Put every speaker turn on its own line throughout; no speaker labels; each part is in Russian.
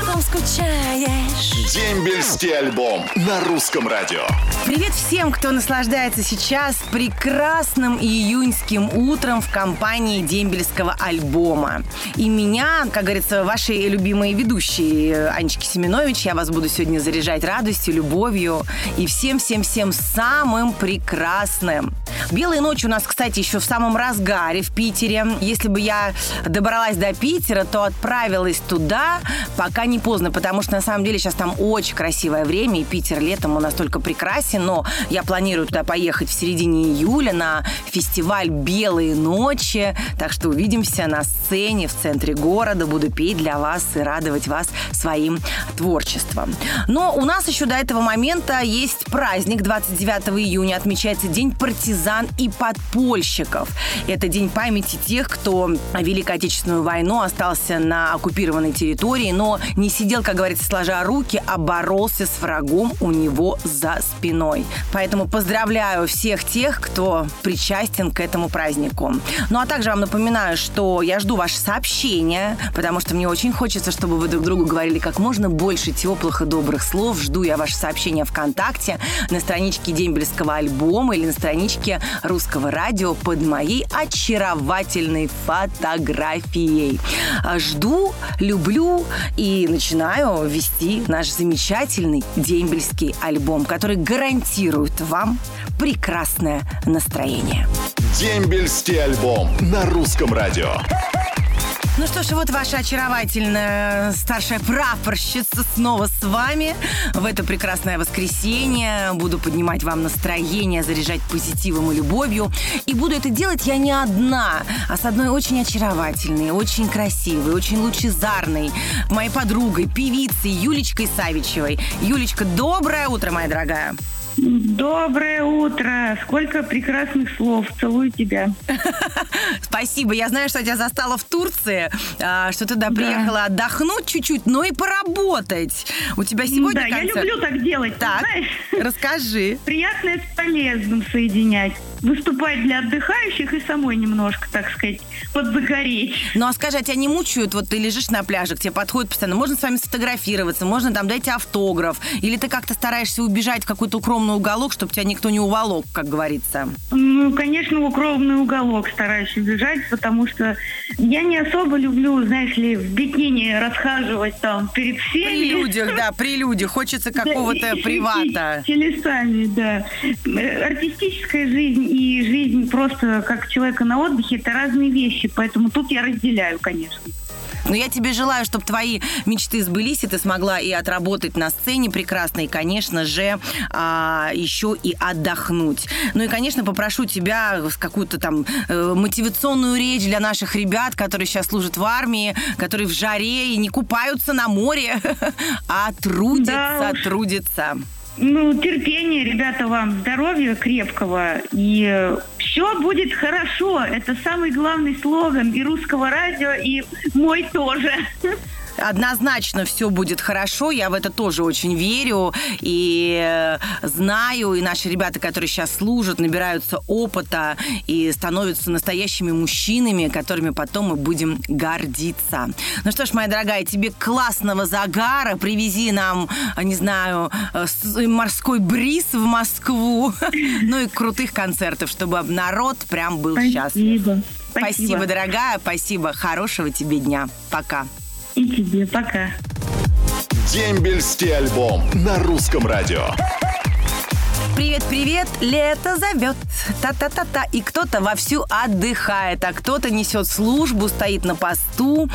Потом скучаешь.
Дембельский альбом на русском радио.
Привет всем, кто наслаждается сейчас прекрасным июньским утром в компании дембельского альбома. И меня, как говорится, ваши любимые ведущие Анечки Семенович, я вас буду сегодня заряжать радостью, любовью и всем-всем-всем самым прекрасным. Белые ночи у нас, кстати, еще в самом разгаре в Питере. Если бы я добралась до Питера, то отправилась туда, пока не поздно, потому что на самом деле сейчас там очень красивое время, и Питер летом у нас только прекрасен, но я планирую туда поехать в середине июля на фестиваль «Белые ночи», так что увидимся на сцене в центре города, буду петь для вас и радовать вас своим творчеством. Но у нас еще до этого момента есть праздник, 29 июня отмечается День партизан и подпольщиков. Это день памяти тех, кто Великой Отечественную войну остался на оккупированной территории, но не сидел, как говорится, сложа руки, а боролся с врагом у него за спиной. Поэтому поздравляю всех тех, кто причастен к этому празднику. Ну а также вам напоминаю, что я жду ваши сообщения, потому что мне очень хочется, чтобы вы друг другу говорили как можно больше теплых и добрых слов. Жду я ваши сообщения ВКонтакте, на страничке Дембельского альбома или на страничке Русского радио под моей очаровательной фотографией. Жду, люблю и начинаю вести наш замечательный дембельский альбом, который гарантирует вам прекрасное настроение.
Дембельский альбом на русском радио.
Ну что ж, вот ваша очаровательная старшая прапорщица снова с вами в это прекрасное воскресенье. Буду поднимать вам настроение, заряжать позитивом и любовью. И буду это делать я не одна, а с одной очень очаровательной, очень красивой, очень лучезарной моей подругой, певицей Юлечкой Савичевой. Юлечка, доброе утро, моя дорогая.
Доброе утро. Сколько прекрасных слов. Целую тебя.
Спасибо. Я знаю, что тебя застала в Турции, а, что ты туда приехала отдохнуть чуть-чуть, но и поработать. У тебя сегодня
Да,
концерт?
я люблю так делать.
Так,
Знаешь,
расскажи.
приятное с полезным соединять. Выступать для отдыхающих и самой немножко, так сказать, подзагореть.
Ну а скажи, а тебя не мучают? Вот ты лежишь на пляже, к тебе подходят постоянно, можно с вами сфотографироваться, можно там дать автограф, или ты как-то стараешься убежать в какой-то укромный уголок, чтобы тебя никто не уволок, как говорится?
Ну, конечно, укромный уголок стараюсь убежать, потому что я не особо люблю, знаешь ли, в бикини расхаживать там перед всеми.
При людях, да, при людях. Хочется какого-то привата.
Телесами, да. Э, Артистическая жизнь и жизнь просто как человека на отдыхе – это разные вещи, поэтому тут я разделяю, конечно.
Но я тебе желаю, чтобы твои мечты сбылись, и ты смогла и отработать на сцене прекрасно, и, конечно же, а, еще и отдохнуть. Ну и, конечно, попрошу тебя какую-то там э, мотивационную речь для наших ребят, которые сейчас служат в армии, которые в жаре и не купаются на море, а трудятся,
Да
трудятся.
Ну, терпения, ребята, вам здоровья крепкого, и все будет хорошо. Это самый главный слоган и русского радио, и мой тоже.
Однозначно все будет хорошо, я в это тоже очень верю и э, знаю, и наши ребята, которые сейчас служат, набираются опыта и становятся настоящими мужчинами, которыми потом мы будем гордиться. Ну что ж, моя дорогая, тебе классного загара, привези нам, э, не знаю, э, морской бриз в Москву, ну и крутых концертов, чтобы народ прям был счастлив.
Спасибо.
Спасибо, дорогая, спасибо. Хорошего тебе дня. Пока.
И тебе пока.
Дембельский альбом на русском радио.
Привет, привет, лето зовет. Та-та-та-та. И кто-то вовсю отдыхает, а кто-то несет службу, стоит на посту,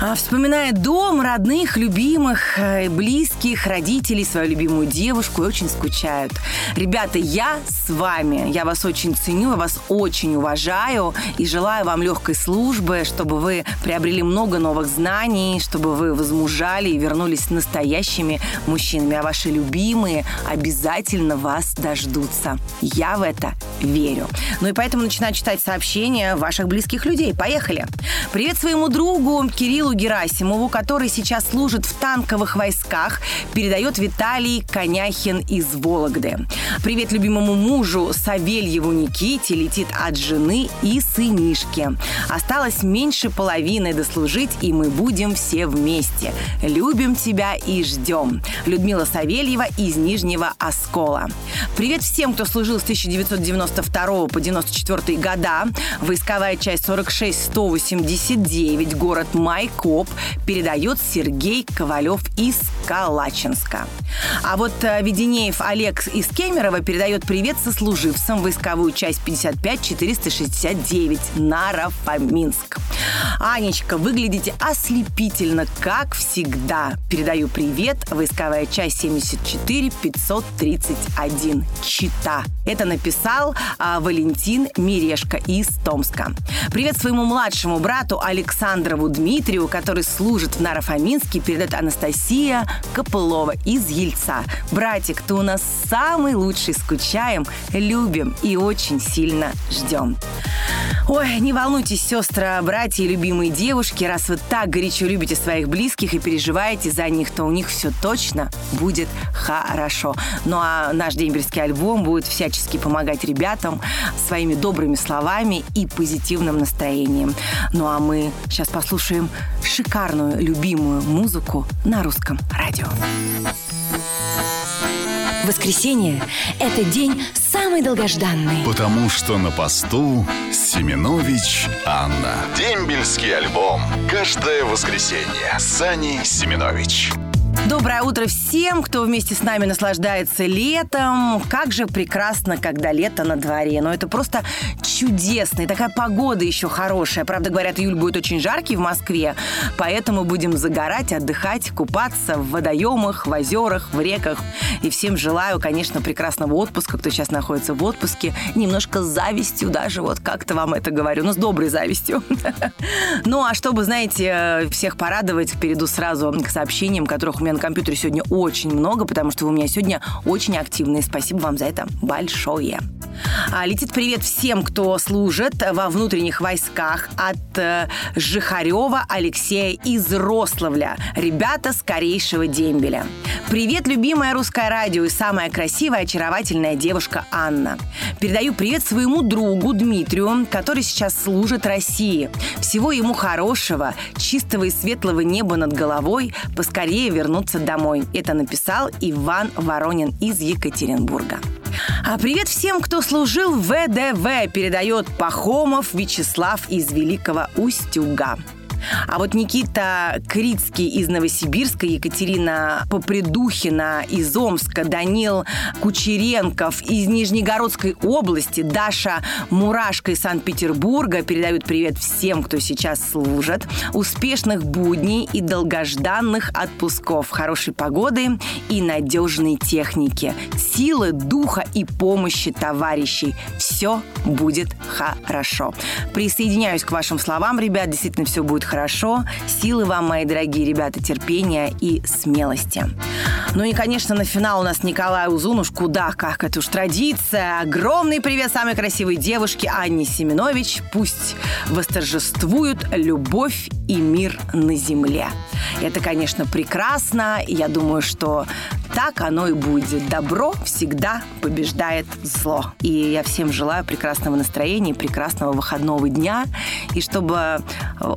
а, вспоминает дом, родных, любимых, э, близких, родителей, свою любимую девушку и очень скучают. Ребята, я с вами. Я вас очень ценю, я вас очень уважаю и желаю вам легкой службы, чтобы вы приобрели много новых знаний, чтобы вы возмужали и вернулись настоящими мужчинами. А ваши любимые обязательно вас дождутся. Я в это верю. Ну и поэтому начинаю читать сообщения ваших близких людей. Поехали. Привет своему другу Кириллу Герасимову, который сейчас служит в танковых войсках, передает Виталий Коняхин из Вологды. Привет любимому мужу Савельеву Никите, летит от жены и сынишки. Осталось меньше половины дослужить, и мы будем все вместе. Любим тебя и ждем. Людмила Савельева из Нижнего Оскола. Привет всем, кто служил с 1992 по 94 года. Войсковая часть 46-189, город Майкоп, передает Сергей Ковалев из Калачинска. А вот э, Веденеев Олег из Кемерово передает привет сослуживцам войсковую часть 55-469 Нарафаминск. Анечка, выглядите ослепительно, как всегда. Передаю привет, войсковая часть 74 531 Чита. Это написал а, Валентин Мирешка из Томска. Привет своему младшему брату Александрову Дмитрию, который служит в Нарафаминске, передает Анастасия Копылова из Ельца. Братик, ты у нас самый лучший, скучаем, любим и очень сильно ждем. Ой, не волнуйтесь, сестры, братья и любимые девушки, раз вы так горячо любите своих близких и переживаете за них, то у них все точно будет хорошо. Ну а наш дембельский альбом будет всячески помогать ребятам своими добрыми словами и позитивным настроением. Ну а мы сейчас послушаем шикарную любимую музыку на русском радио.
Воскресенье – это день самый долгожданный.
Потому что на посту Семенович Анна. Дембельский альбом. Каждое воскресенье. Сани Семенович.
Доброе утро всем, кто вместе с нами наслаждается летом. Как же прекрасно, когда лето на дворе. Но это просто чудесно. И такая погода еще хорошая. Правда, говорят, июль будет очень жаркий в Москве. Поэтому будем загорать, отдыхать, купаться в водоемах, в озерах, в реках. И всем желаю, конечно, прекрасного отпуска, кто сейчас находится в отпуске. Немножко с завистью даже, вот как-то вам это говорю. Ну, с доброй завистью. Ну, а чтобы, знаете, всех порадовать, перейду сразу к сообщениям, которых у меня компьютере сегодня очень много, потому что вы у меня сегодня очень активные. Спасибо вам за это большое. А, летит привет всем, кто служит во внутренних войсках от э, Жихарева Алексея из Рославля. Ребята скорейшего дембеля. Привет, любимое русское радио и самая красивая, очаровательная девушка Анна. Передаю привет своему другу Дмитрию, который сейчас служит России. Всего ему хорошего, чистого и светлого неба над головой, поскорее вернуться домой. Это написал Иван Воронин из Екатеринбурга. А привет всем, кто служил в ВДВ, передает Пахомов Вячеслав из Великого Устюга. А вот Никита Крицкий из Новосибирска, Екатерина Попридухина из Омска, Данил Кучеренков из Нижнегородской области, Даша Мурашка из Санкт-Петербурга передают привет всем, кто сейчас служит. Успешных будней и долгожданных отпусков, хорошей погоды и надежной техники, силы, духа и помощи товарищей. Все будет хорошо. Присоединяюсь к вашим словам, ребят, действительно все будет хорошо. Силы вам, мои дорогие ребята, терпения и смелости. Ну и, конечно, на финал у нас Николай Узунуш. Куда, как, это уж традиция. Огромный привет самой красивой девушке Анне Семенович. Пусть восторжествуют любовь и мир на земле. Это, конечно, прекрасно. Я думаю, что так оно и будет. Добро всегда побеждает зло. И я всем желаю прекрасного настроения, прекрасного выходного дня. И чтобы э,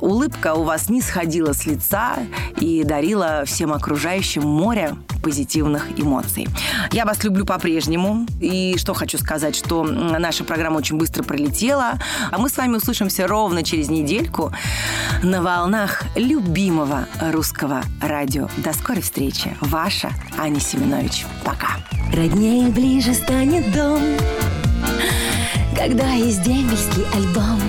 улыбка у вас не сходила с лица и дарила всем окружающим море позитивных эмоций. Я вас люблю по-прежнему. И что хочу сказать, что наша программа очень быстро пролетела. А мы с вами услышимся ровно через недельку на волнах любимого русского радио. До скорой встречи. Ваша Аня Семенович. Пока.
Роднее ближе станет дом, когда есть дембельский альбом.